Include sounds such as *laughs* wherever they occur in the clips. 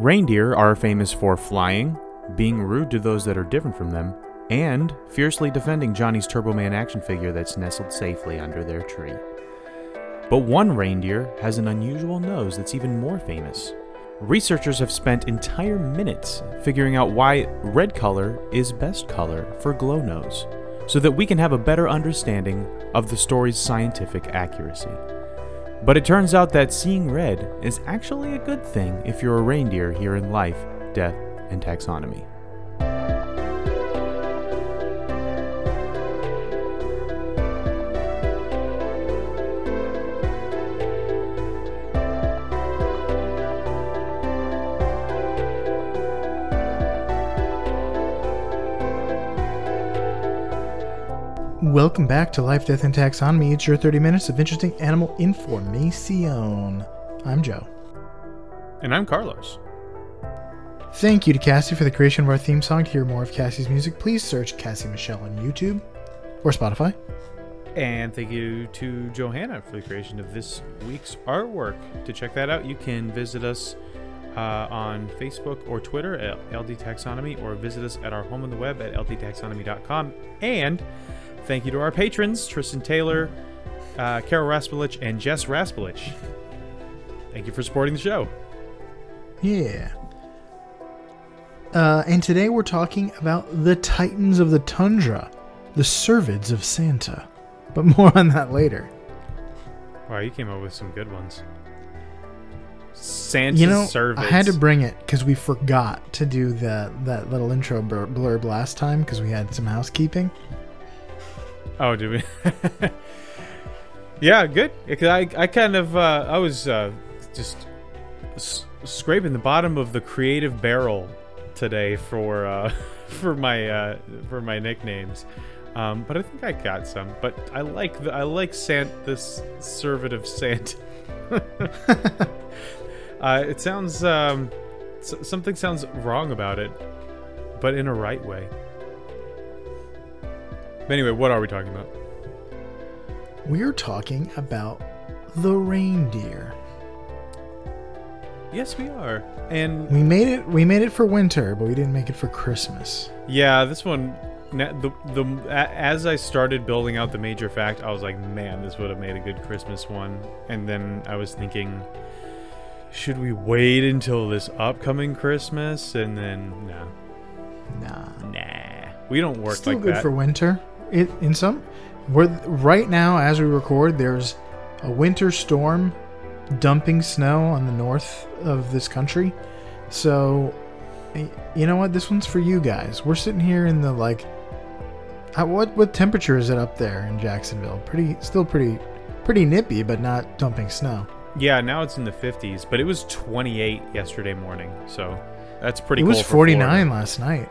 Reindeer are famous for flying, being rude to those that are different from them, and fiercely defending Johnny's Turbo Man action figure that's nestled safely under their tree. But one reindeer has an unusual nose that's even more famous. Researchers have spent entire minutes figuring out why red color is best color for glow nose, so that we can have a better understanding of the story's scientific accuracy. But it turns out that seeing red is actually a good thing if you're a reindeer here in life, death, and taxonomy. Welcome back to Life, Death, and Taxonomy. It's your 30 minutes of interesting animal information. I'm Joe. And I'm Carlos. Thank you to Cassie for the creation of our theme song. To hear more of Cassie's music, please search Cassie Michelle on YouTube or Spotify. And thank you to Johanna for the creation of this week's artwork. To check that out, you can visit us uh, on Facebook or Twitter at LD Taxonomy or visit us at our home on the web at ldtaxonomy.com. And thank you to our patrons, Tristan Taylor, uh, Carol Raspolich, and Jess Raspolich. Thank you for supporting the show. Yeah. Uh, and today we're talking about the Titans of the Tundra, the Cervids of Santa. But more on that later. Wow, you came up with some good ones. Santa's you know, cervids. I had to bring it because we forgot to do that that little intro blurb last time because we had some housekeeping. Oh, did we? yeah, good. I, I kind of, uh, I was uh, just s- scraping the bottom of the creative barrel today for uh, *laughs* for my uh, for my nicknames. Um, but I think I got some. But I like the I like Sant this conservative Sant. *laughs* uh, it sounds um, s- something sounds wrong about it, but in a right way. But anyway, what are we talking about? We're talking about the reindeer. Yes, we are. And We made it. We made it for winter, but we didn't make it for Christmas. yeah, this one, the the as I started building out the major fact, I was like, man, this would have made a good Christmas one. And then I was thinking, should we wait until this upcoming Christmas? And then, nah, Nah, nah, we don't work still like good for winter. It in some. We're right now as we record. There's a winter storm dumping snow on the north of this country. So, you know what? This one's for you guys. We're sitting here in the like. what what temperature is it up there in Jacksonville? Pretty, still pretty, pretty nippy, but not dumping snow. yeah, now it's in the 50s, but it was 28 yesterday morning, so that's pretty. it was cool for Florida. 49 last night.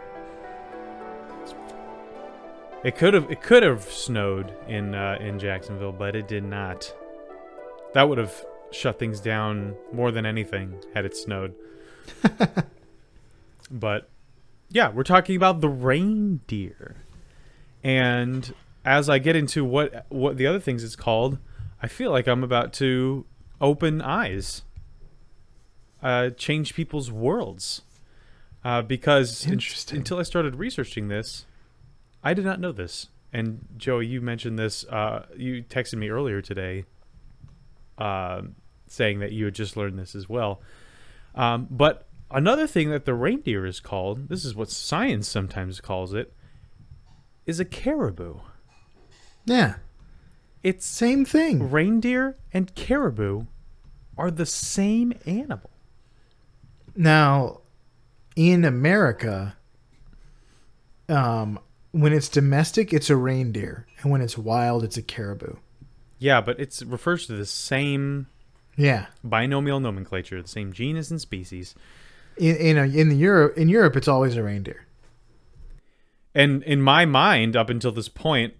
It could have it could have snowed in uh, in Jacksonville, but it did not. That would have shut things down more than anything had it snowed. *laughs* but yeah, we're talking about the reindeer. And as I get into what what the other things it's called, I feel like I'm about to open eyes. Uh, change people's worlds. Uh, because Interesting. until I started researching this, I did not know this. And Joey, you mentioned this. Uh, you texted me earlier today, uh, saying that you had just learned this as well. Um, but another thing that the reindeer is called, this is what science sometimes calls it, is a caribou. Yeah, It's same thing. reindeer and caribou are the same animal. Now, in America, um, when it's domestic, it's a reindeer, and when it's wild, it's a caribou. Yeah, but it refers to the same Yeah, binomial nomenclature, the same genus and species. in in, a, in the Europe in Europe, it's always a reindeer. And in my mind, up until this point,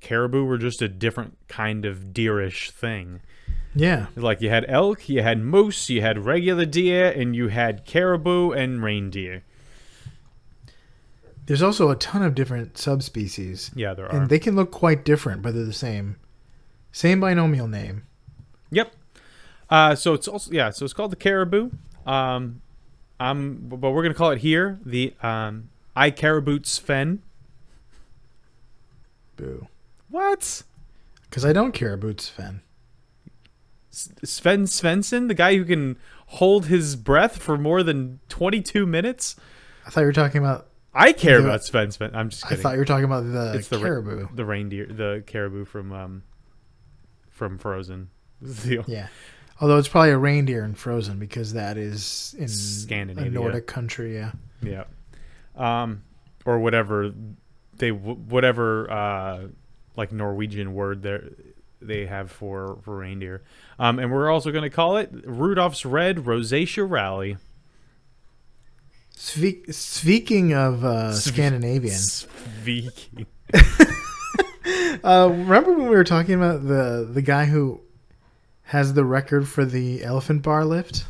caribou were just a different kind of deerish thing. Yeah, Like you had elk, you had moose, you had regular deer, and you had caribou and reindeer. There's also a ton of different subspecies, Yeah, there are. and they can look quite different, but they're the same, same binomial name. Yep. Uh, so it's also yeah. So it's called the caribou. Um, Um, but we're gonna call it here the um I Caribou Sven. Boo. What? Because I don't care about Sven. Sven Svensson, the guy who can hold his breath for more than 22 minutes. I thought you were talking about. I care The- about Sven Sven. I'm just I thought you were talking about the It's the caribou. the reindeer, the caribou from um from Frozen. *laughs* Yeah. Although it's probably a reindeer in Frozen because that is in Scandinavia. a Nordic country. Yeah. Yeah. Um, or whatever they whatever uh like Norwegian word there they have for for reindeer. Um, and we're also going to call it Rudolph's Red Rosacea Rally. Spe- speaking of uh, Scandinavian, Speaking. *laughs* uh, remember when we were talking about the the guy who has the record for the elephant bar lift?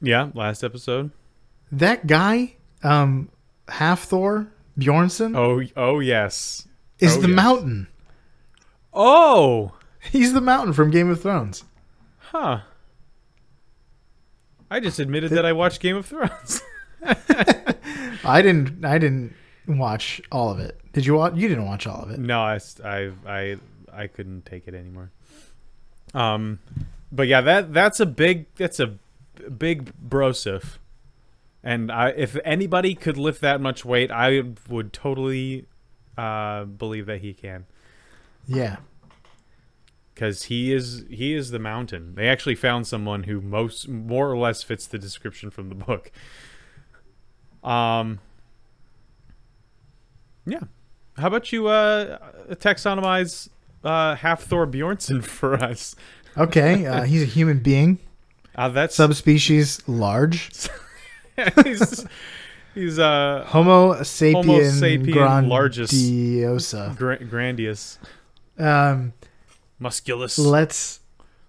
Yeah, last episode. That guy, um, half Thor Bjornson. Oh, oh yes. is oh, the yes. mountain. Oh, He's the mountain from Game of Thrones. huh. I just admitted that I watched Game of Thrones. *laughs* *laughs* I didn't. I didn't watch all of it. Did you watch? You didn't watch all of it. No, I. I. I couldn't take it anymore. Um, but yeah, that that's a big that's a big brosif, and I if anybody could lift that much weight, I would totally uh, believe that he can Yeah. because he is he is the mountain. They actually found someone who most more or less fits the description from the book. Um. Yeah. How about you uh taxonomize uh Hafthor Bjornsson *laughs* for us? Okay. Uh, he's a human being, Uh that's subspecies large, *laughs* he's, he's uh Homo sapien, Homo sapien largest. grandiosa. gra- grandiose, Um, musculus. let's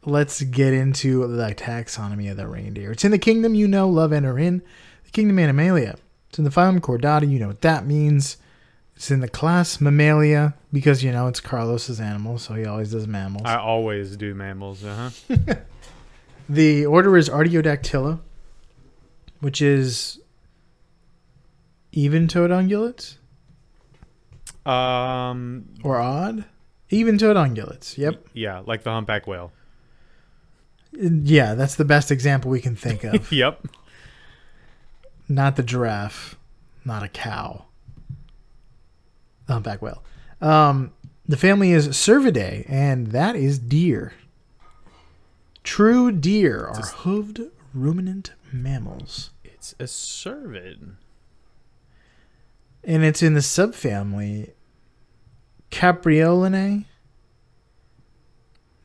let's get into the taxonomy of the reindeer. It's in the kingdom you know, love, and are in kingdom Animalia. It's in the phylum Chordata. You know what that means. It's in the class Mammalia because you know it's Carlos's animal, so he always does mammals. I always do mammals, uh-huh. *laughs* The order is Artiodactyla, which is even-toed ungulates Um or odd. Even-toed ungulates. Yep. yeah, like the humpback whale. Yeah, that's the best example we can think of. *laughs* yep. Not the giraffe, not a cow. Humpback whale. Um, the family is Cervidae, and that is deer. True deer are hooved ruminant mammals, It's a cervid. and it's in the subfamily Capreolinae.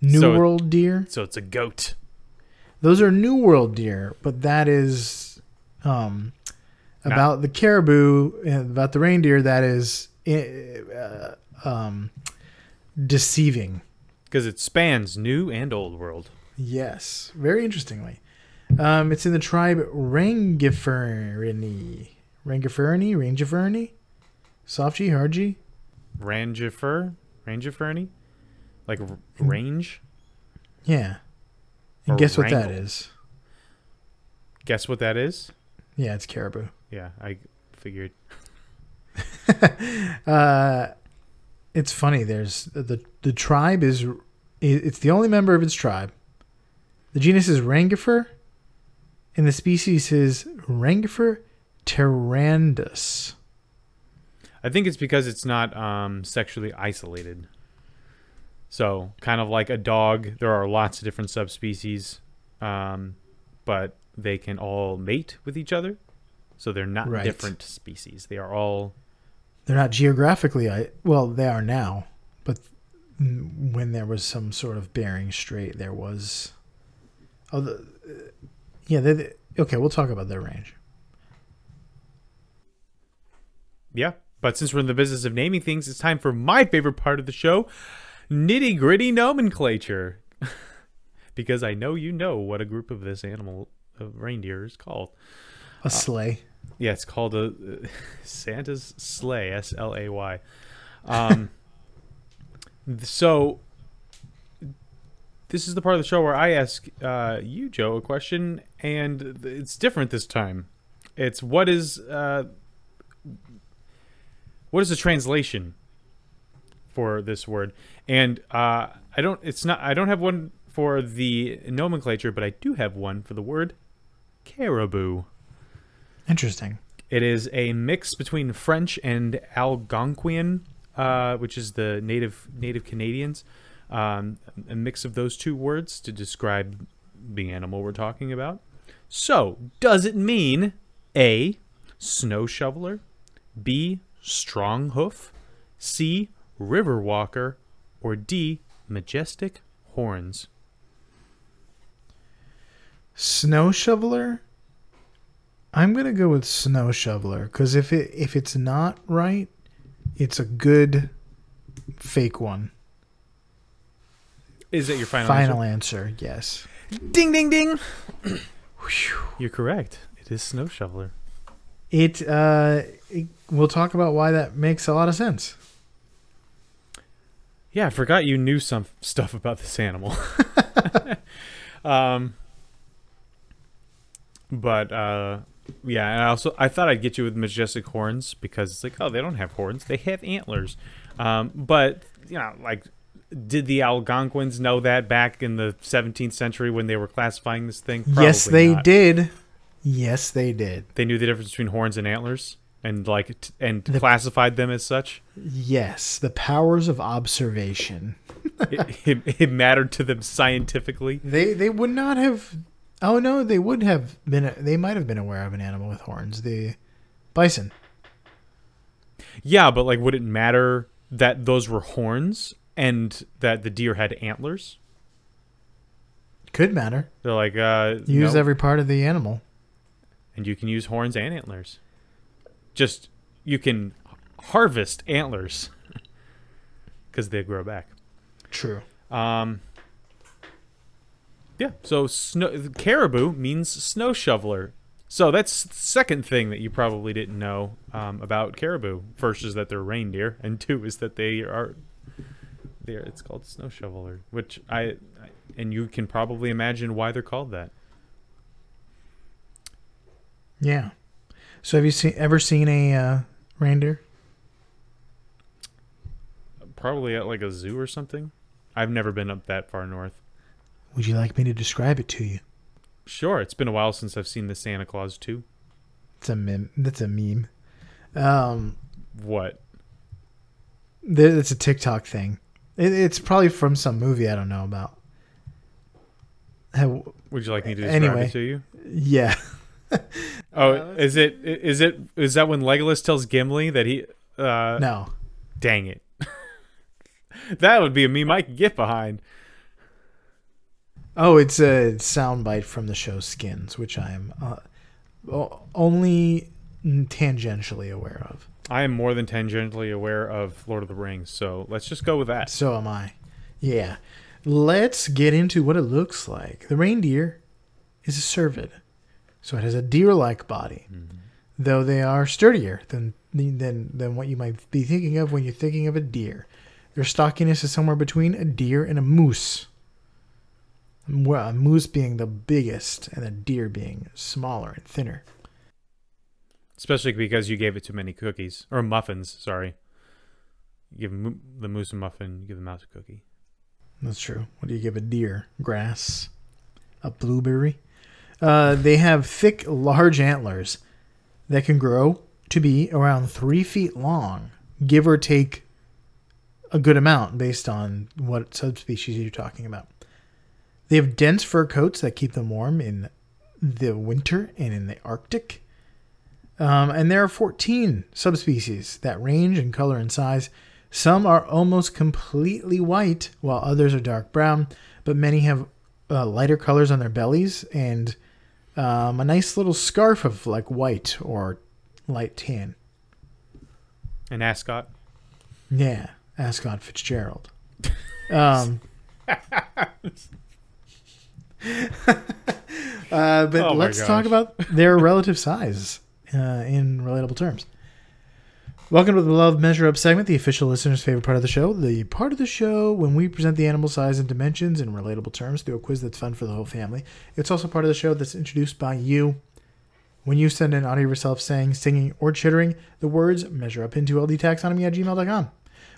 New So World deer. So it's a goat. Those are New World deer, but that is um, about the caribou, and about the reindeer. That is uh, um, deceiving. Because it spans new and old world. Yes, very interestingly. Um, it's in the tribe Rangiferni. Rangiferni? Rangiferni? Soft G, hard G? Rangifer? Rangiferny? Like r- range? Yeah. And Or guess what that is? Guess what that is? Yeah, it's caribou. Yeah, I figured. *laughs* Uh, it's funny. There's the the tribe is it's the only member of its tribe. The genus is Rangifer, and the species is Rangifer tarandus. I think it's because it's not um, sexually isolated. So, kind of like a dog, there are lots of different subspecies, um, but they can all mate with each other. So they're not Right. different species. They are all They're not geographically, I well, they are now, but when there was some sort of Bering Strait, there was. Oh, the, uh, yeah. They, they- okay, we'll talk about their range. Yeah. But since we're in the business of naming things, it's time for my favorite part of the show nitty gritty nomenclature. *laughs* because I know you know what a group of this animal, of reindeer, is called. A sleigh. Yeah, it's called a *laughs* Santa's sleigh, S L A Y. Um, *laughs* so this is the part of the show where I ask uh, you, Joe, a question, and it's different this time. It's what is uh, what is the translation for this word? And uh, I don't. It's not. I don't have one for the nomenclature, but I do have one for the word caribou. Interesting. It is a mix between French and Algonquian, uh, which is the native native Canadians. Um, a mix of those two words to describe the animal we're talking about. So, does it mean A, snow shoveler, B, strong hoof, C, river walker, or D, majestic horns? Snow shoveler. I'm gonna go with snow shoveler because if it if it's not right, it's a good fake one. Is it your final, Final answer? answer, yes. Ding, ding, ding. You're correct. It is snow shoveler. It uh, it, we'll talk about why that makes a lot of sense. Yeah, I forgot you knew some stuff about this animal. *laughs* um, but uh, yeah, and I also I thought I'd get you with majestic horns because it's like, oh, they don't have horns; they have antlers. Um, but you know, like, did the Algonquins know that back in the 17th century when they were classifying this thing? yes, they not. did. Yes, they did. They knew the difference between horns and antlers, and like, t- and classified them as such. Yes, the powers of observation. *laughs* it, it, it mattered to them scientifically. They they would not have. Oh no, they would have been. They might have been aware of an animal with horns. The bison. Yeah, but like, would it matter that those were horns and that the deer had antlers? Could matter. They're like, uh, Use no. every part of the animal. and you can use horns and antlers. Just you can harvest antlers *laughs* because they grow back. True. Um, yeah. So snow caribou means snow shoveler. So that's the second thing that you probably didn't know um, about caribou. First is that they're reindeer, and *laughs* two is that they are. They're, it's called snow shoveler, which I, I, and you can probably imagine why they're called that. Yeah. So have you seen ever seen a uh, reindeer? Probably at like a zoo or something. I've never been up that far north. Would you like me to describe it to you? Sure, it's been a while since I've seen the Santa Claus too. It's a meme. That's a meme. Um, What? it's a TikTok thing. It, it's probably from some movie I don't know about. How, Would you like me to describe Anyway. it to you? yeah. *laughs* Oh, Uh, is it is it is that when Legolas tells Gimli that he uh No. dang it. *laughs* that would be a meme I could get behind. Oh, it's a soundbite from the show Skins, which I am uh, only tangentially aware of. I am more than tangentially aware of Lord of the Rings, so let's just go with that. So am I. Yeah. Let's get into what it looks like. The reindeer is a cervid, so it has a deer-like body, though they are sturdier than than than what you might be thinking of when you're thinking of a deer. Their stockiness is somewhere between a deer and a moose. Well, a moose being the biggest, and a deer being smaller and thinner. Especially because you gave it too many cookies or muffins. Sorry, you give the moose a muffin, you give the mouse a cookie. That's true. What do you give a deer? Grass? A blueberry? Uh, they have thick, large antlers that can grow to be around three feet long, give or take a good amount based on what subspecies you're talking about. They have dense fur coats that keep them warm in the winter and in the Arctic. Um, and there are 14 subspecies that range in color and size. Some are almost completely white, while others are dark brown, but many have uh, lighter colors on their bellies and um, a nice little scarf of like white or light tan. An ascot. Yeah, Ascot Fitzgerald. Um, *laughs* *laughs* uh, but Oh let's talk about their relative size uh, in relatable terms. Welcome to the Love Measure Up segment, the official listener's favorite part of the show. The part of the show when we present the animal size and dimensions in relatable terms through a quiz that's fun for the whole family. It's also part of the show that's introduced by you When you send an audio of yourself saying, singing, or chittering, the words measure up into ldtaxonomy at gmail.com.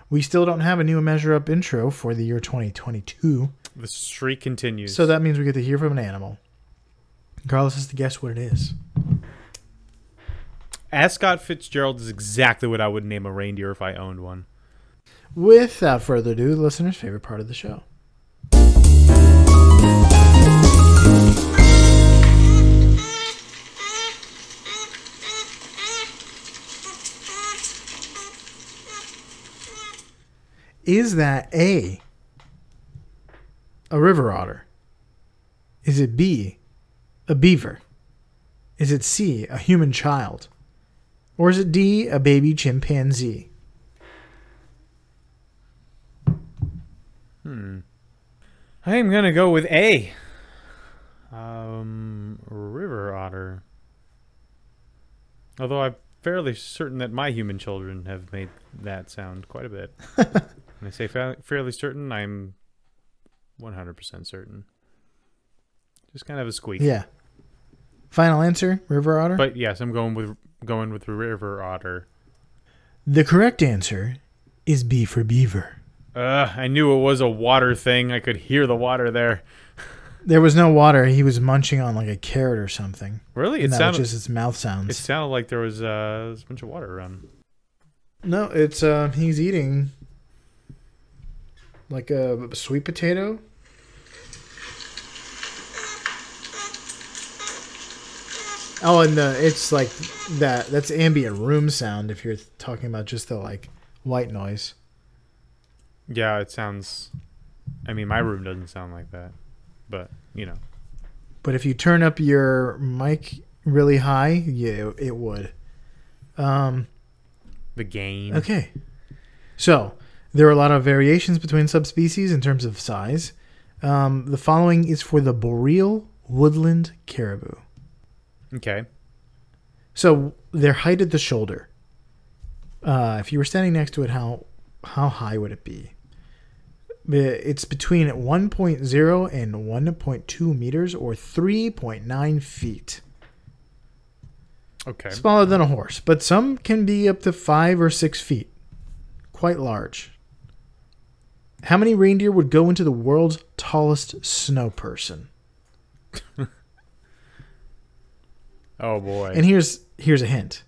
We still don't have a new measure up intro for the year 2022, The streak continues. so that means we get to hear from an animal. Carlos has to guess what it is. Ascot Fitzgerald is exactly what I would name a reindeer if I owned one. Without further ado, the listener's favorite part of the show. Is that A, a river otter? Is it B, a beaver? Is it C, a human child? Or is it D, a baby chimpanzee? Hmm. I am gonna go with A. Um, river otter. Although I'm fairly certain that my human children have made that sound quite a bit. *laughs* when I say fa- fairly certain, I'm 100% certain. Just kind of a squeak. Yeah. Final answer, river otter? But yes, I'm going with going with river otter. the correct answer is B for beaver. Uh, I knew it was a water thing. I could hear the water there. There was no water. He was munching on like a carrot or something. Really, it and sounded just its mouth sounds. it sounded like there was, uh, a bunch of water around. no, it's uh he's eating like a sweet potato. Oh, and the it's like that. That's ambient room sound. If you're talking about just the like white noise. Yeah, it sounds. I mean, my room doesn't sound like that, but you know. But if you turn up your mic really high, yeah, it would. Um, The gain. okay. So, there are a lot of variations between subspecies in terms of size. Um, the following is for the boreal woodland caribou. Okay. So, their height at the shoulder. Uh, if you were standing next to it, how how high would it be? It's between 1.0 and 1.2 meters, or 3.9 feet. Okay. Smaller than a horse, but some can be up to five or six feet. Quite large. How many reindeer would go into the world's tallest snow person? *laughs* Oh boy. And here's here's a hint.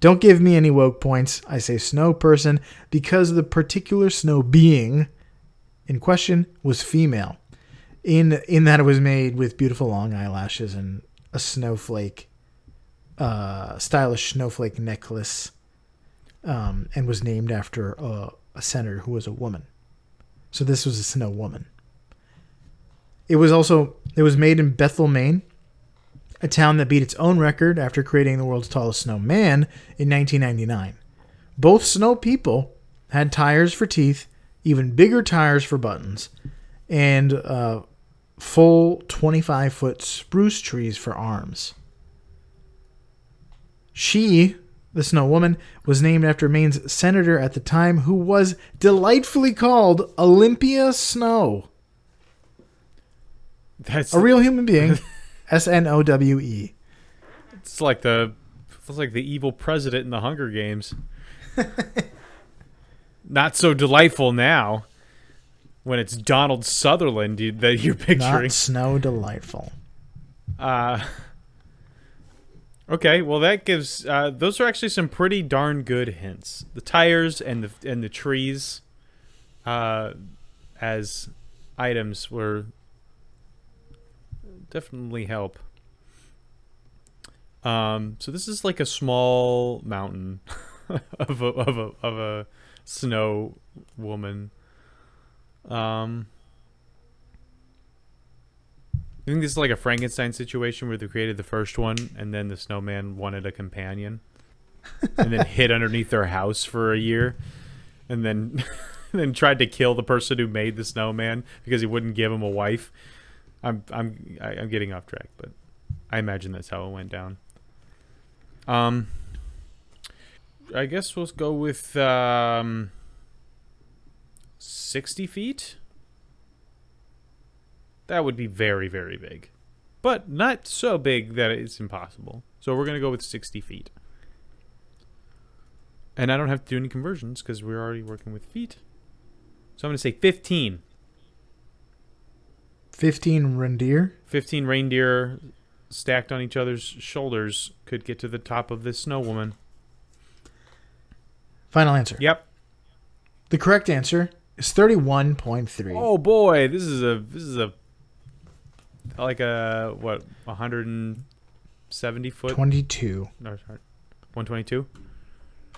Don't give me any woke points. I say snow person because the particular snow being in question was female. In in that it was made with beautiful long eyelashes and a snowflake uh stylish snowflake necklace um and was named after a, a senator who was a woman. So this was a snow woman. It was also it was made in Bethel, Maine a town that beat its own record after creating the world's tallest snowman in 1999. Both snow people had tires for teeth, even bigger tires for buttons, and uh, full 25 foot spruce trees for arms. She, the snow woman, was named after Maine's senator at the time who was delightfully called Olympia Snowe, That's a real human being. *laughs* S N O W E. it's like the it's like the evil president in the Hunger Games. *laughs* Not so delightful now. When it's Donald Sutherland you, that you're picturing. Not snow delightful. Uh, okay, well that gives uh, those are actually some pretty darn good hints. The tires and the and the trees, uh, as items were definitely help. Um, so this is like a small mountain *laughs* of a of a of a snow woman. Um. I think this is like a Frankenstein situation where they created the first one and then the snowman wanted a companion *laughs* and then hid underneath their house for a year and then *laughs* then tried to kill the person who made the snowman because he wouldn't give him a wife. I'm I'm I'm getting off track, but I imagine that's how it went down. Um I guess we'll go with um 60 feet. That would be very, very big. But not so big that it's impossible. So we're gonna go with 60 feet. And I don't have to do any conversions because we're already working with feet. So I'm gonna say 15. 15 reindeer. 15 reindeer stacked on each other's shoulders could get to the top of this snow woman. Final answer. Yep. The correct answer is 31.3. Oh boy, this is a this is a like a what 170 foot 22. no, sorry, 122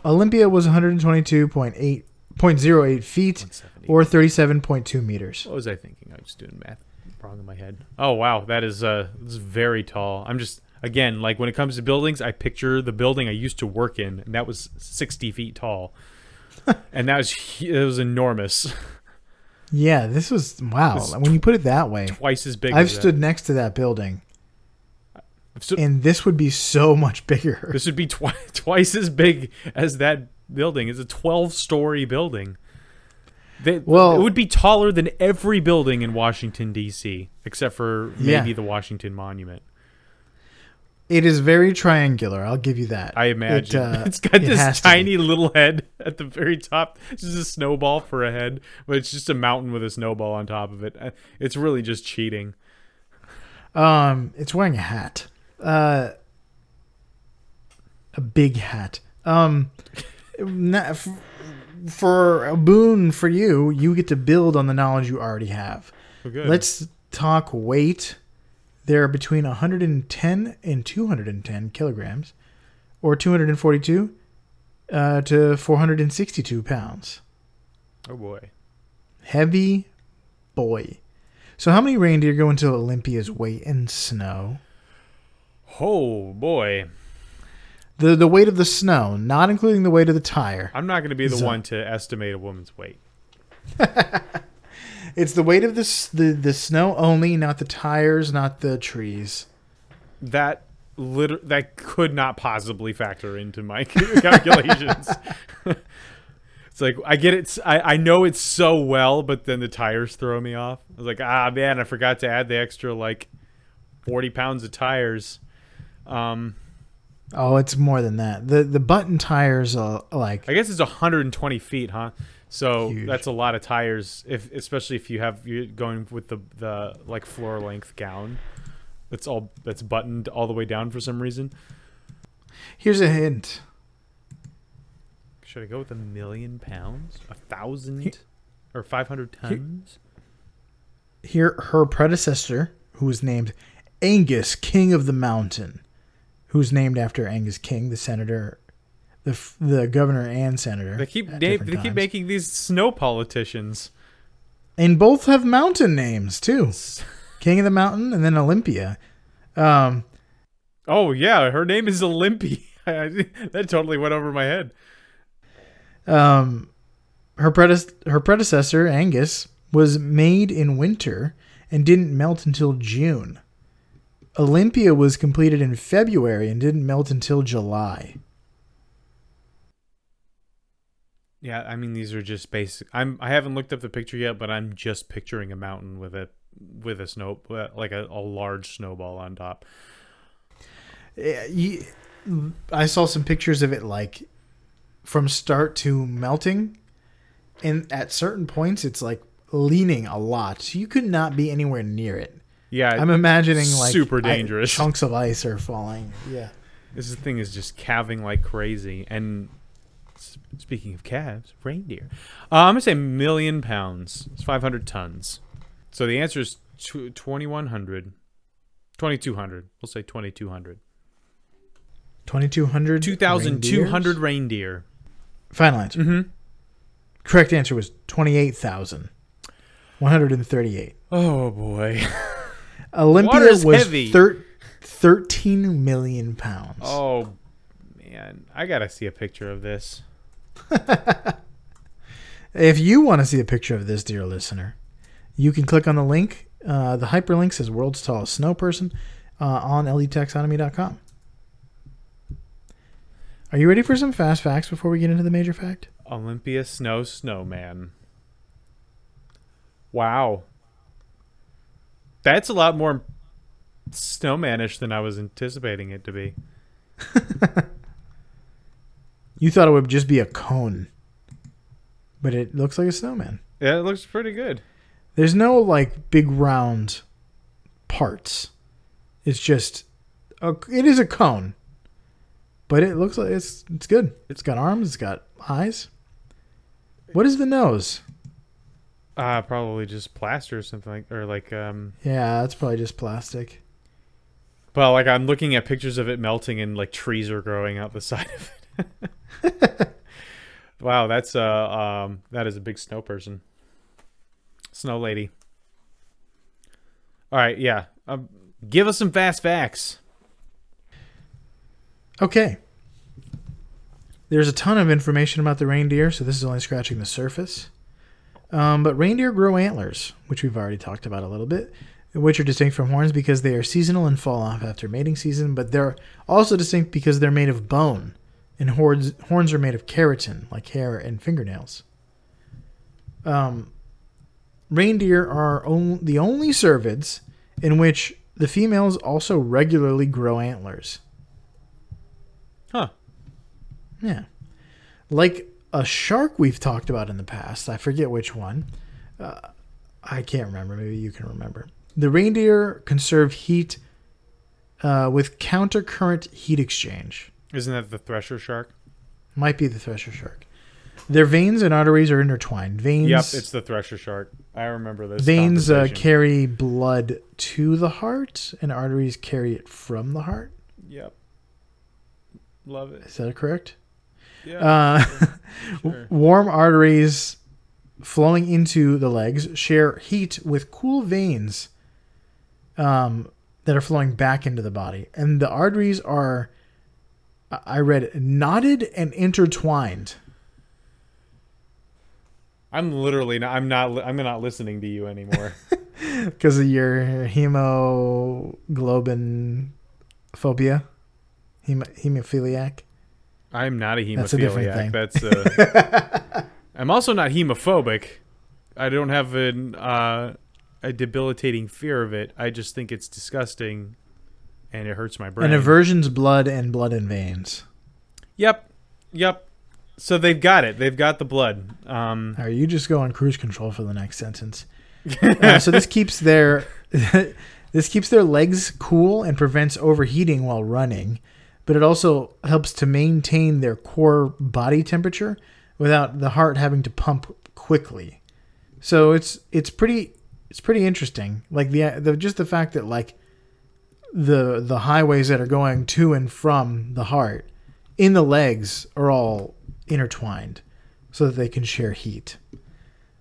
Olympia was 122.8 0.08 feet or 37.2 meters. what was I thinking? I was doing math wrong in my head. Oh wow, that is uh this is very tall. I'm just again like when it comes to buildings, I picture the building I used to work in, and that was 60 feet tall, *laughs* and that was it was enormous, Yeah, this was wow. This is when you put it that way, twice as big. I've as that. stood next to that building, I've stood- and this would be so much bigger. This would be twi- *laughs* twice as big as that building. It's a 12 story building. They, Well- it would be taller than every building in Washington, D.C., except for Yeah. maybe the Washington Monument. It is very triangular. I'll give you that. I imagine. uh, *laughs* it's got it this has tiny little head at the very top. It's just a snowball for a head, but it's just a mountain with a snowball on top of it. Uh, It's really just cheating. Um, it's wearing a hat. Uh, a big hat. Um, *laughs* for a boon for you, you get to build on the knowledge you already have. Good. Let's talk weight. They're between 110 and 210 kilograms, or 242 uh, to 462 pounds. Oh, boy. Heavy boy. So, how many reindeer go into Olympia's weight in snow? Oh, boy. The the weight of the snow, not including the weight of the tire. I'm not going to be the So- one to estimate a woman's weight. *laughs* It's the weight of the the, the snow only, not the tires, not the trees. that liter- that could not possibly factor into my *laughs* calculations. *laughs* it's like I get it. I, I know it so well, but then the tires throw me off. I was like, ah man, I forgot to add the extra like forty pounds of tires. Um, Oh, it's more than that. The the button tires are like I guess it's 120 feet, huh? So Huge. that's a lot of tires, if especially if you have you're going with the the like floor length gown. That's all that's buttoned all the way down for some reason. here's a hint. Should I go with a million pounds? A thousand? Or 500 tons? Here her predecessor, who was named Angus, King of the Mountain, who's named after Angus King, the senator, the f- the governor and senator. They keep na- they keep making these snow politicians. and both have mountain names too. *laughs* King of the Mountain and then Olympia. Um, Oh yeah, her name is Olympia. *laughs* that totally went over my head. um, her prede- her predecessor Angus was made in winter and didn't melt until June. Olympia was completed in February and didn't melt until July. Yeah, I mean these are just basic. I'm I haven't looked up the picture yet, but I'm just picturing a mountain with a with a snow like a, a large snowball on top. Yeah, you- I saw some pictures of it like from start to melting, and at certain points it's like leaning a lot. So you could not be anywhere near it. Yeah, I'm imagining like super I- dangerous. chunks of ice are falling. Yeah. This thing is just calving like crazy. And speaking of calves, reindeer. Uh, I'm gonna say million pounds. It's 500 tons. So the answer is tw- 2100, 2200. We'll say 2200. 2200 2,200 reindeer. Final answer. Mm-hmm. Correct answer was 28,138. Oh boy. *laughs* Olympia was heavy. thir- 13 million pounds. Oh man, I gotta see a picture of this. *laughs* If you want to see a picture of this, dear listener, you can click on the link. Uh, the hyperlink says "World's Tallest Snow Person" uh, on ldtaxonomy.com. Are you ready for some fast facts before we get into the major fact? Olympia Snowe Snowman. Wow. That's a lot more snowmanish than I was anticipating it to be. *laughs* You thought it would just be a cone, but it looks like a snowman. Yeah, it looks pretty good. There's no like big round parts. It's just a, it is a cone, but it looks like it's it's good. It's got arms. It's got eyes. What is the nose? Uh probably just plaster or something like or like um Yeah, that's probably just plastic. well like I'm looking at pictures of it melting and like trees are growing out the *laughs* side of it. *laughs* wow, that's uh um that is a big snow person. Snow lady. All right, yeah. Um, give us some fast facts. Okay. There's a ton of information about the reindeer, so this is only scratching the surface. Um, but reindeer grow antlers, which we've already talked about a little bit, which are distinct from horns because they are seasonal and fall off after mating season, but they're also distinct because they're made of bone, and horns, horns are made of keratin, like hair and fingernails. Um, reindeer are on, the only cervids in which the females also regularly grow antlers. Huh. Yeah. Like a shark we've talked about in the past. I forget which one. Uh, I can't remember. Maybe you can remember. The reindeer conserve heat uh, with countercurrent heat exchange. Isn't that the thresher shark? Might be the thresher shark. Their veins and arteries are intertwined. Veins. Yep, it's the thresher shark. I remember this. veins uh, carry blood to the heart, and arteries carry it from the heart. Yep. Love it. Is that correct? Yeah. Uh, sure. *laughs* warm arteries flowing into the legs share heat with cool veins um, that are flowing back into the body. And the arteries are, I read, knotted and intertwined. I'm literally not. I'm not. I'm not listening to you anymore. *laughs* because of your hemoglobin phobia, Hem- hemophiliac. I'm not a hemophiliac. That's a different thing. That's. Uh, *laughs* I'm also not hemophobic. I don't have an uh, a debilitating fear of it. I just think it's disgusting, and it hurts my brain. And aversions blood and blood in veins. Yep. Yep. So they've got it. They've got the blood. Um, All right, you just go on cruise control for the next sentence. *laughs* Uh, so this keeps their *laughs* this keeps their legs cool and prevents overheating while running, but it also helps to maintain their core body temperature without the heart having to pump quickly. So it's it's pretty it's pretty interesting. Like the, the just the fact that like the the highways that are going to and from the heart in the legs are all intertwined so that they can share heat.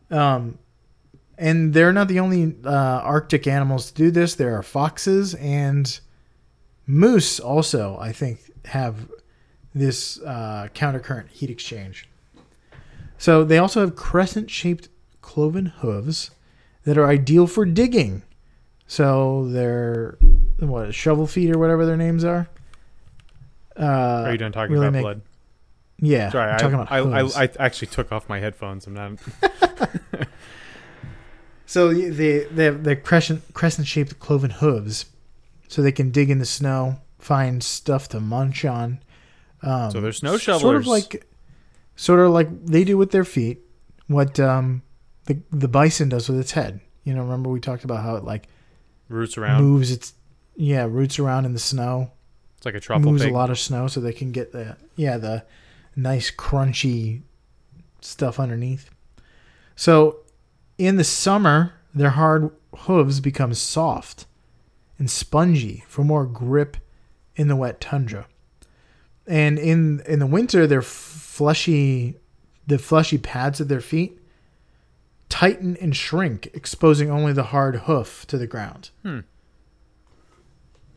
Um, and they're not the only uh, Arctic animals to do this. There are foxes and moose also, I think, have this uh, countercurrent heat exchange. So they also have crescent shaped cloven hooves that are ideal for digging. So they're what shovel feet or whatever their names are. Uh, are you done talking really about make- blood? Yeah, Sorry, I'm I, about I. I, I actually took off my headphones. I'm not. *laughs* So they they have the crescent crescent shaped cloven hooves, so they can dig in the snow, find stuff to munch on. Um, So they're snow Sort of like, sort of like they do with their feet. What um, the the bison does with its head. You know, remember we talked about how it like Roots around. moves its yeah roots around in the snow, It's like a truffle moves pig. a lot of snow, so they can get the yeah the nice crunchy stuff underneath. So in the summer, their hard hooves become soft and spongy for more grip in the wet tundra. And in in the winter, their fleshy the fleshy pads of their feet tighten and shrink, exposing only the hard hoof to the ground. Hmm.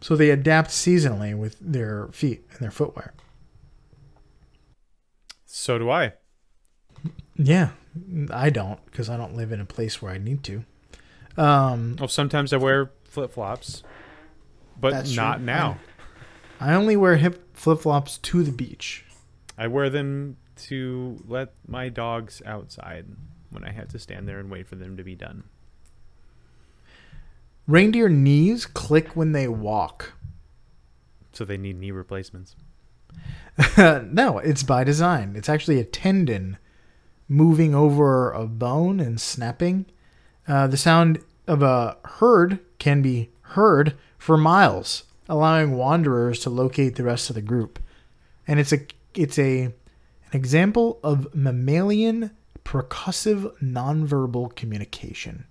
So they adapt seasonally with their feet and their footwear. So do I. Yeah, I don't because I don't live in a place where I need to. Um, Well, sometimes I wear flip flops, but That's not true. now. I only wear hip flip flops to the beach. I wear them to let my dogs outside when I have to stand there and wait for them to be done. Reindeer knees click when they walk. So they need knee replacements. *laughs* no, it's by design. It's actually a tendon moving over a bone and snapping. Uh, the sound of a herd can be heard for miles, allowing wanderers to locate the rest of the group. And it's a it's a an example of mammalian percussive nonverbal communication.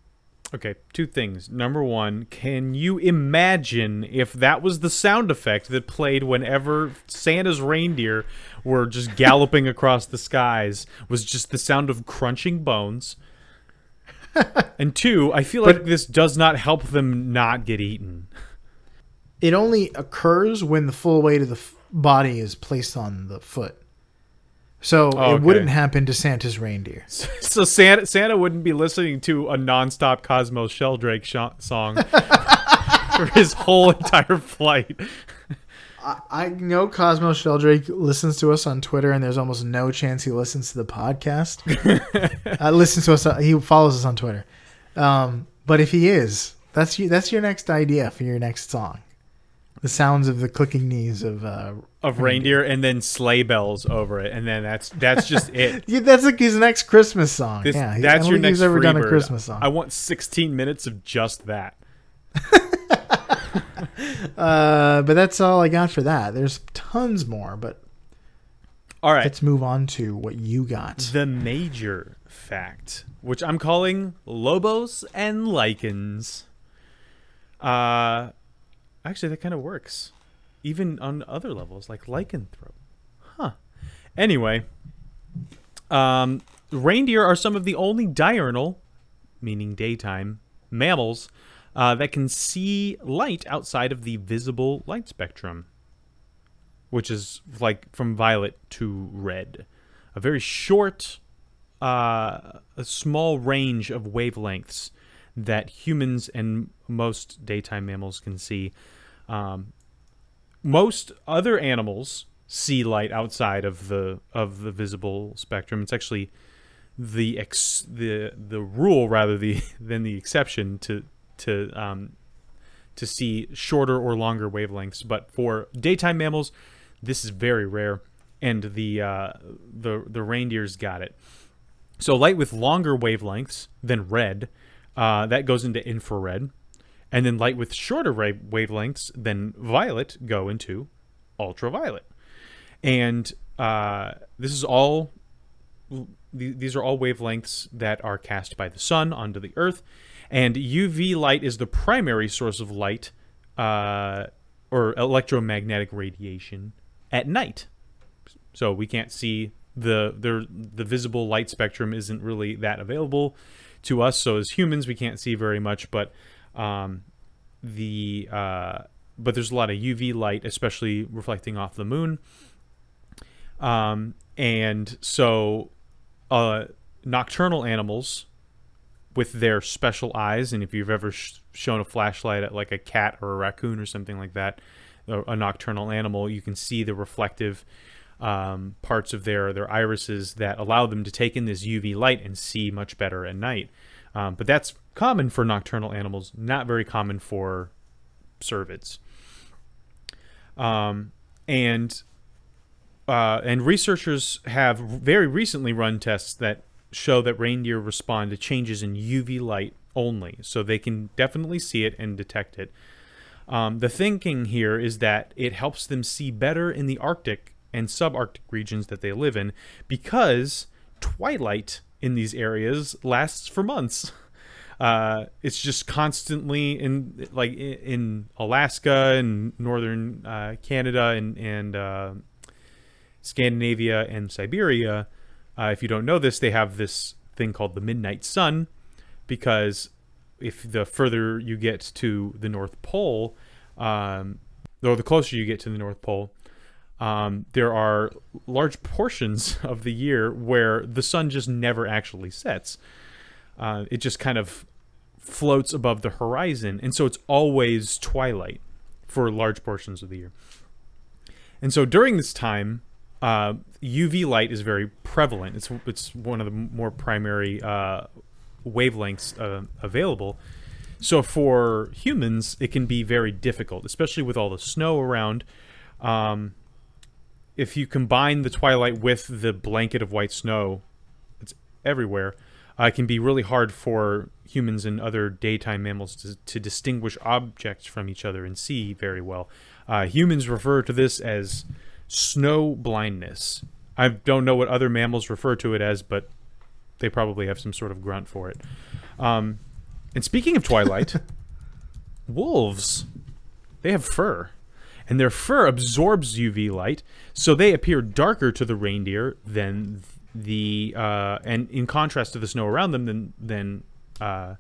Okay, two things. Number one, can you imagine if that was the sound effect that played whenever Santa's reindeer were just galloping across the skies? Was just the sound of crunching bones. *laughs* and two, I feel like this does not help them not get eaten. It only occurs when the full weight of the f- body is placed on the foot. So Oh, it wouldn't happen to Santa's reindeer. *laughs* So Santa Santa wouldn't be listening to a nonstop Cosmos Sheldrake sh- song *laughs* for his whole entire flight. I, I know Cosmo Sheldrake listens to us on Twitter, and there's almost no chance he listens to the podcast. *laughs* uh, listens to us. uh, He follows us on Twitter. Um, but if he is, that's you. That's your next idea for your next song. The sounds of the clicking knees of. Uh, of reindeer and then sleigh bells over it, and then that's that's just *laughs* it. yeah, that's like his next Christmas song. This, yeah, that's your next he's ever done a Christmas song. I want 16 minutes of just that. *laughs* Uh, but that's all I got for that. There's tons more, but All right, let's move on to what you got. the major fact, which I'm calling Lobos and Lichens. Uh, actually, that kind of works, even on other levels like lycanthrope. Huh. Anyway, um, reindeer are some of the only diurnal, meaning daytime, mammals uh, that can see light outside of the visible light spectrum, which is like from violet to red. A very short, uh, a small range of wavelengths that humans and most daytime mammals can see. Um, most other animals see light outside of the of the visible spectrum. It's actually the ex the the rule rather the *laughs* than the exception to to um, to see shorter or longer wavelengths. But for daytime mammals, this is very rare, and the uh, the the reindeers got it. So light with longer wavelengths than red, uh, that goes into infrared, and then light with shorter wavelengths than violet go into ultraviolet. And uh, this is all these are all wavelengths that are cast by the sun onto the earth and uv light is the primary source of light uh, or electromagnetic radiation at night. So we can't see the the the visible light spectrum isn't really that available to us. So as humans we can't see very much but um, the uh, but there's a lot of uv light especially reflecting off the moon. Um, and so uh, nocturnal animals with their special eyes, and if you've ever sh- shown a flashlight at like a cat or a raccoon or something like that, a, nocturnal animal, you can see the reflective um, parts of their their irises that allow them to take in this UV light and see much better at night. Um, but that's common for nocturnal animals, not very common for cervids. Um, and uh, and researchers have very recently run tests that show that reindeer respond to changes in UV light only, so they can definitely see it and detect it. Um, the thinking here is that it helps them see better in the Arctic and subarctic regions that they live in because twilight in these areas lasts for months. *laughs* Uh, it's just constantly in like in, Alaska and northern uh, Canada and and uh, Scandinavia and Siberia. Uh, if you don't know this, they have this thing called the midnight sun because if the further you get to the North Pole, um, or the closer you get to the North Pole, um, there are large portions *laughs* of the year where the sun just never actually sets. Uh, it just kind of floats above the horizon, and so it's always twilight for large portions of the year. And so during this time, uh, UV light is very prevalent. It's it's one of the more primary uh, wavelengths uh, available. So for humans, it can be very difficult, especially with all the snow around. Um, if you combine the twilight with the blanket of white snow, it's everywhere. Uh, it can be really hard for humans and other daytime mammals to, to distinguish objects from each other and see very well. Uh, humans refer to this as snow blindness. I don't know what other mammals refer to it as, but they probably have some sort of grunt for it. Um, and speaking of twilight, *laughs* wolves, they have fur. And their fur absorbs UV light, so they appear darker to the reindeer than the uh, and in contrast to the snow around them than than uh,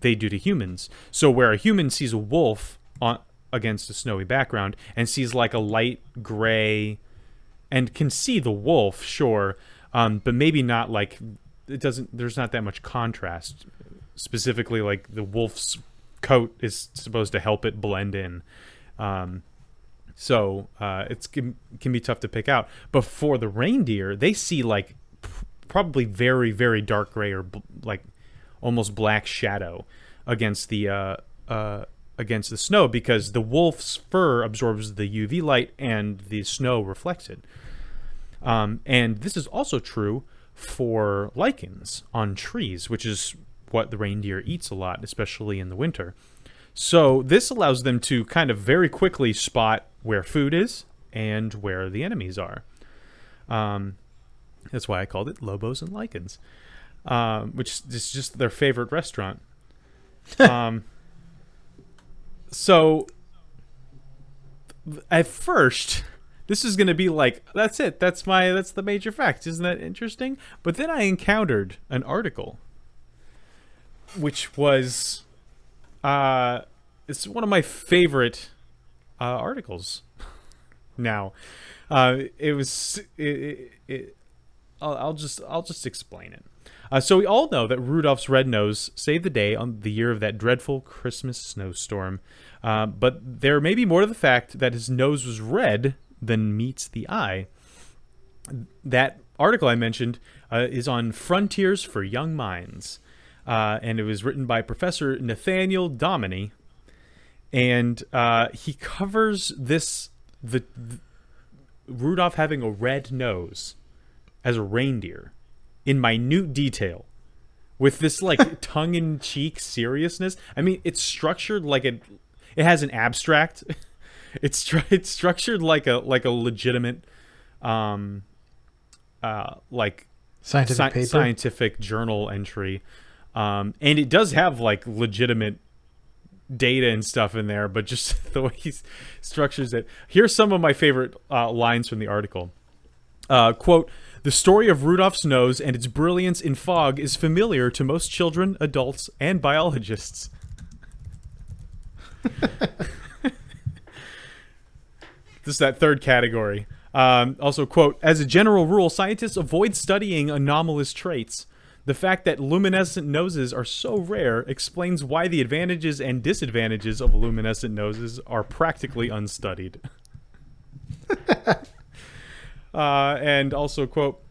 they do to humans. So where a human sees a wolf on against a snowy background and sees like a light gray and can see the wolf, sure, um, but maybe not like it doesn't. There's not that much contrast. Specifically, like the wolf's coat is supposed to help it blend in. Um, so uh, it's can, can be tough to pick out. But for the reindeer, they see like probably very very dark gray or bl- like almost black shadow against the uh, uh, against the snow because the wolf's fur absorbs the UV light and the snow reflects it. Um, and this is also true for lichens on trees, which is what the reindeer eats a lot, especially in the winter. So this allows them to kind of very quickly spot where food is and where the enemies are. Um, that's why I called it Lobos and Lichens, um, which is just their favorite restaurant. *laughs* so at first, this is going to be like that's it. That's my that's the major fact. Isn't that interesting? But then I encountered an article, which was, uh, it's one of my favorite uh, articles. now, uh, it was it, it, it I'll, I'll just I'll just explain it. Uh, so we all know that Rudolph's red nose saved the day on the year of that dreadful Christmas snowstorm. Uh, but there may be more to the fact that his nose was red than meets the eye. That article I mentioned uh, is on Frontiers for Young Minds, uh, and it was written by Professor Nathaniel Dominy, and uh, he covers this the, the Rudolph having a red nose as a reindeer in minute detail with this like *laughs* tongue-in-cheek seriousness. I mean, it's structured like it it has an abstract. *laughs* it's *laughs* it's structured like a like a legitimate um uh like Scientific sci- paper. scientific journal entry. Um and it does have like legitimate data and stuff in there, but just the way he structures it. Here's some of my favorite uh, lines from the article. Uh, quote, the story of Rudolph's nose and its brilliance in fog is familiar to most children, adults, and biologists. *laughs* this is that third category. Um, also, quote, as a general rule, scientists avoid studying anomalous traits. The fact that luminescent noses are so rare explains why the advantages and disadvantages of luminescent noses are practically unstudied. *laughs* Uh, and also, quote,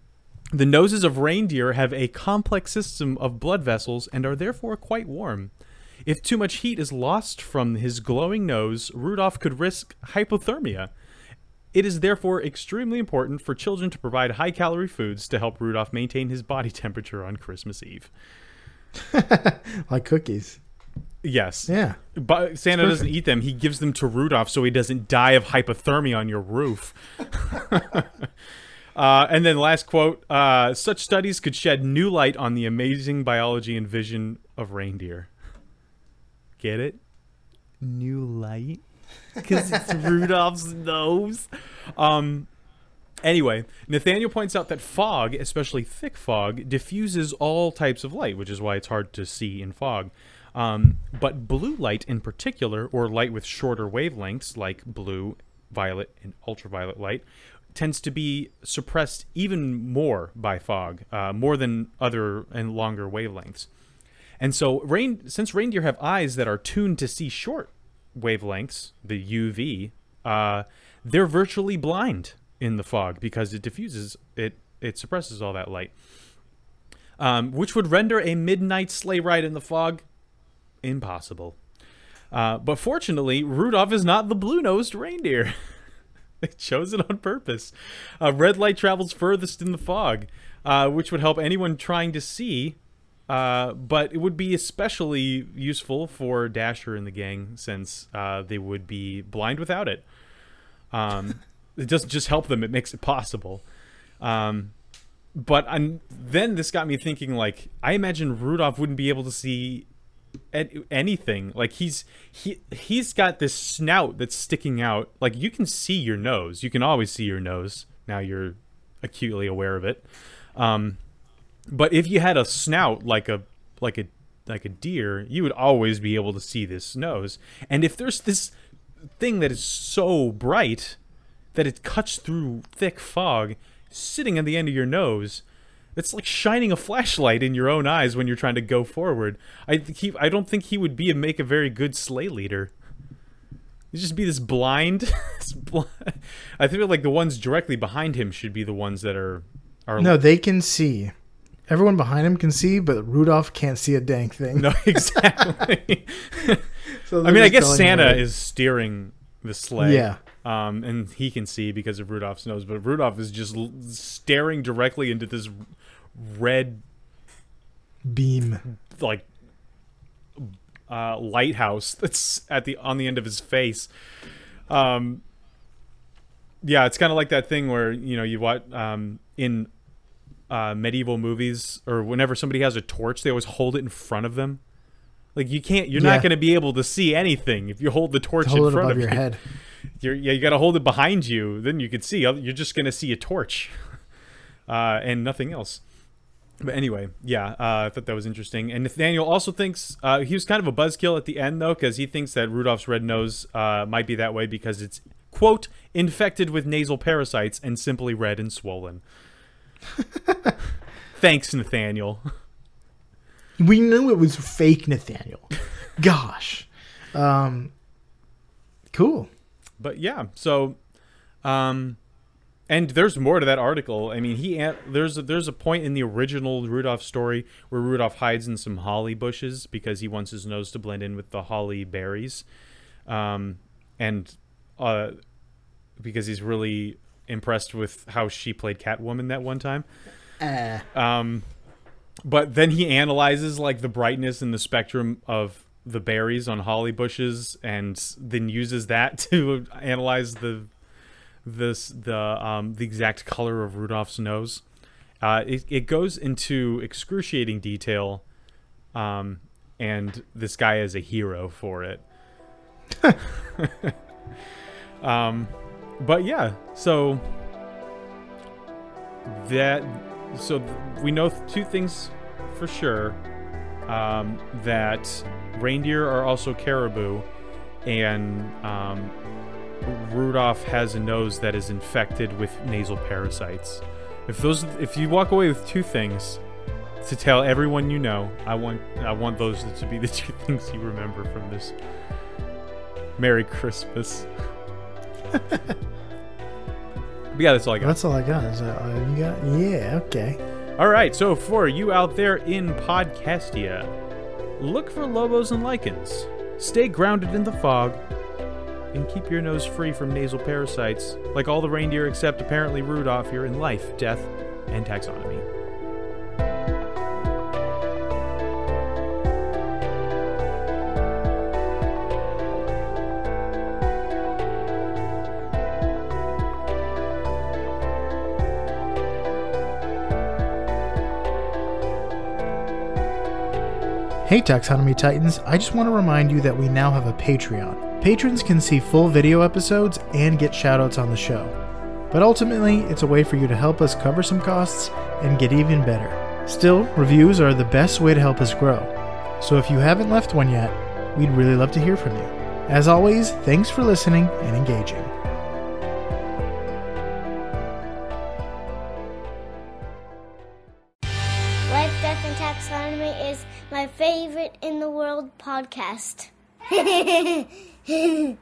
the noses of reindeer have a complex system of blood vessels and are therefore quite warm. If too much heat is lost from his glowing nose, Rudolph could risk hypothermia. It is therefore extremely important for children to provide high calorie foods to help Rudolph maintain his body temperature on Christmas Eve. *laughs* like cookies. Yes. Yeah. But Santa doesn't eat them. He gives them to Rudolph so he doesn't die of hypothermia on your roof. *laughs* uh, and then last quote: uh, "Such studies could shed new light on the amazing biology and vision of reindeer." Get it? New light because it's *laughs* Rudolph's nose. Um. Anyway, Nathaniel points out that fog, especially thick fog, diffuses all types of light, which is why it's hard to see in fog. Um, but blue light in particular, or light with shorter wavelengths like blue, violet, and ultraviolet light, tends to be suppressed even more by fog, uh, more than other and longer wavelengths. And so, rain, since reindeer have eyes that are tuned to see short wavelengths, the UV, uh, they're virtually blind in the fog because it diffuses it. It suppresses all that light, um, which would render a midnight sleigh ride in the fog impossible. Uh, but fortunately, Rudolph is not the blue-nosed reindeer. *laughs* they chose it on purpose. Uh, red light travels furthest in the fog, uh, which would help anyone trying to see. Uh, but it would be especially useful for Dasher and the gang since uh, they would be blind without it. Um, *laughs* it doesn't just help them; it makes it possible. Um, but I'm, then this got me thinking. Like, I imagine Rudolph wouldn't be able to see anything. Like he's he he's got this snout that's sticking out. Like you can see your nose. You can always see your nose now you're acutely aware of it. Um but if you had a snout like a like a like a deer you would always be able to see this nose. And if there's this thing that is so bright that it cuts through thick fog sitting on the end of your nose it's like shining a flashlight in your own eyes when you're trying to go forward. I he, I don't think he would be a make a very good sleigh leader. He'd just be this blind. *laughs* this blind I feel like the ones directly behind him should be the ones that are are. No, they can see. Everyone behind him can see, but Rudolph can't see a dang thing. No, *laughs* exactly. *laughs* so I mean, I guess Santa is steering the sleigh. Yeah. Um, and he can see because of Rudolph's nose, but Rudolph is just l- staring directly into this red beam like uh, lighthouse that's at the on the end of his face. Um, yeah, it's kind of like that thing where you know you watch um, in uh, medieval movies or whenever somebody has a torch, they always hold it in front of them. Like you can't, you're yeah. not going to be able to see anything if you hold the torch hold in front of your you. head. *laughs* You're, yeah, you got to hold it behind you. Then you can see. You're just going to see a torch, *laughs* uh, and nothing else. But anyway, yeah, uh, I thought that was interesting. And Nathaniel also thinks uh, he was kind of a buzzkill at the end, though, because he thinks that Rudolph's red nose uh, might be that way because it's, quote, infected with nasal parasites and simply red and swollen. *laughs* Thanks, Nathaniel. We knew it was fake, Nathaniel. Gosh. Um, cool. But yeah, so. Um, and there's more to that article. I mean, he there's a, there's a point in the original Rudolph story where Rudolph hides in some holly bushes because he wants his nose to blend in with the holly berries, um, and uh, because he's really impressed with how she played Catwoman that one time. Uh. Um, but then he analyzes like the brightness and the spectrum of the berries on holly bushes, and then uses that *laughs* to analyze the this the um, the exact color of Rudolph's nose. Uh, it, it goes into excruciating detail, um, and this guy is a hero for it. *laughs* um, but yeah, so that so we know two things for sure um, that reindeer are also caribou, and um, Rudolph has a nose that is infected with nasal parasites. If those, if you walk away with two things to tell everyone you know, I want, I want those to be the *laughs* two things you remember from this. Merry Christmas. *laughs* yeah, that's all I got. That's all I got. Is that all you got? Yeah. Okay. All right. So for you out there in Podcastia, look for lobos and lichens. Stay grounded in the fog and keep your nose free from nasal parasites, like all the reindeer except apparently Rudolph here in life, death, and taxonomy. Hey Taxonomy Titans, I just want to remind you that we now have a Patreon. Patrons can see full video episodes and get shoutouts on the show. But ultimately, it's a way for you to help us cover some costs and get even better. Still, reviews are the best way to help us grow. So if you haven't left one yet, we'd really love to hear from you. As always, thanks for listening and engaging. Life, Death, and Taxonomy is my favorite in the world podcast. *laughs* *laughs*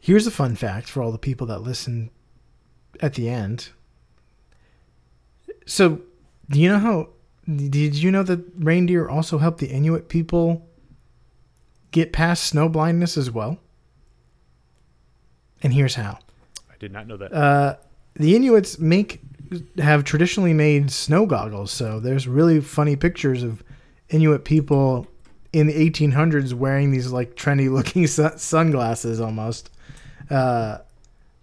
Here's a fun fact for all the people that listen at the end. So, do you know how? Did you know that reindeer also help the Inuit people get past snow blindness as well? And here's how. I did not know that. Uh, the Inuits make have traditionally made snow goggles. So there's really funny pictures of Inuit people in the 1800s wearing these like trendy looking *laughs* sun- sunglasses almost. Uh,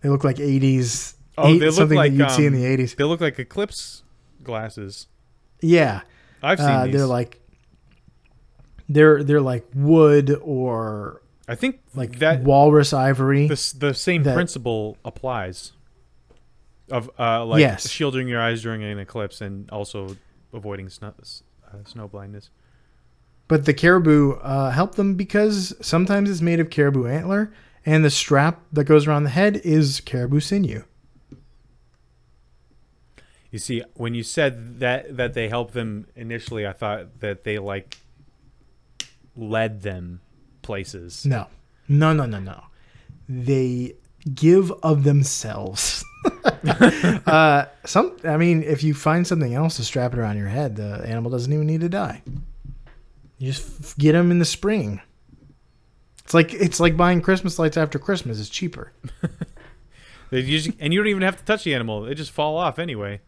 they look like 80s. Oh, eight- they look something like, that you'd see in um, the 80s. they look like eclipse glasses. Yeah, I've seen uh, these. they're like they're they're like wood or I think like that walrus ivory. the the same that- principle applies. Of uh, like Yes. shielding your eyes during an eclipse and also avoiding snow, uh, snow blindness. But the caribou uh, help them because sometimes it's made of caribou antler, and the strap that goes around the head is caribou sinew. You see, when you said that that they help them initially, I thought that they like led them places. No, no, no, no, no. They give of themselves. *laughs* uh, some, I mean, if you find something else to strap it around your head, the animal doesn't even need to die. You just get them in the spring. It's like it's like buying Christmas lights after Christmas. It's cheaper. *laughs* They usually, and you don't even have to touch the animal; they just fall off anyway.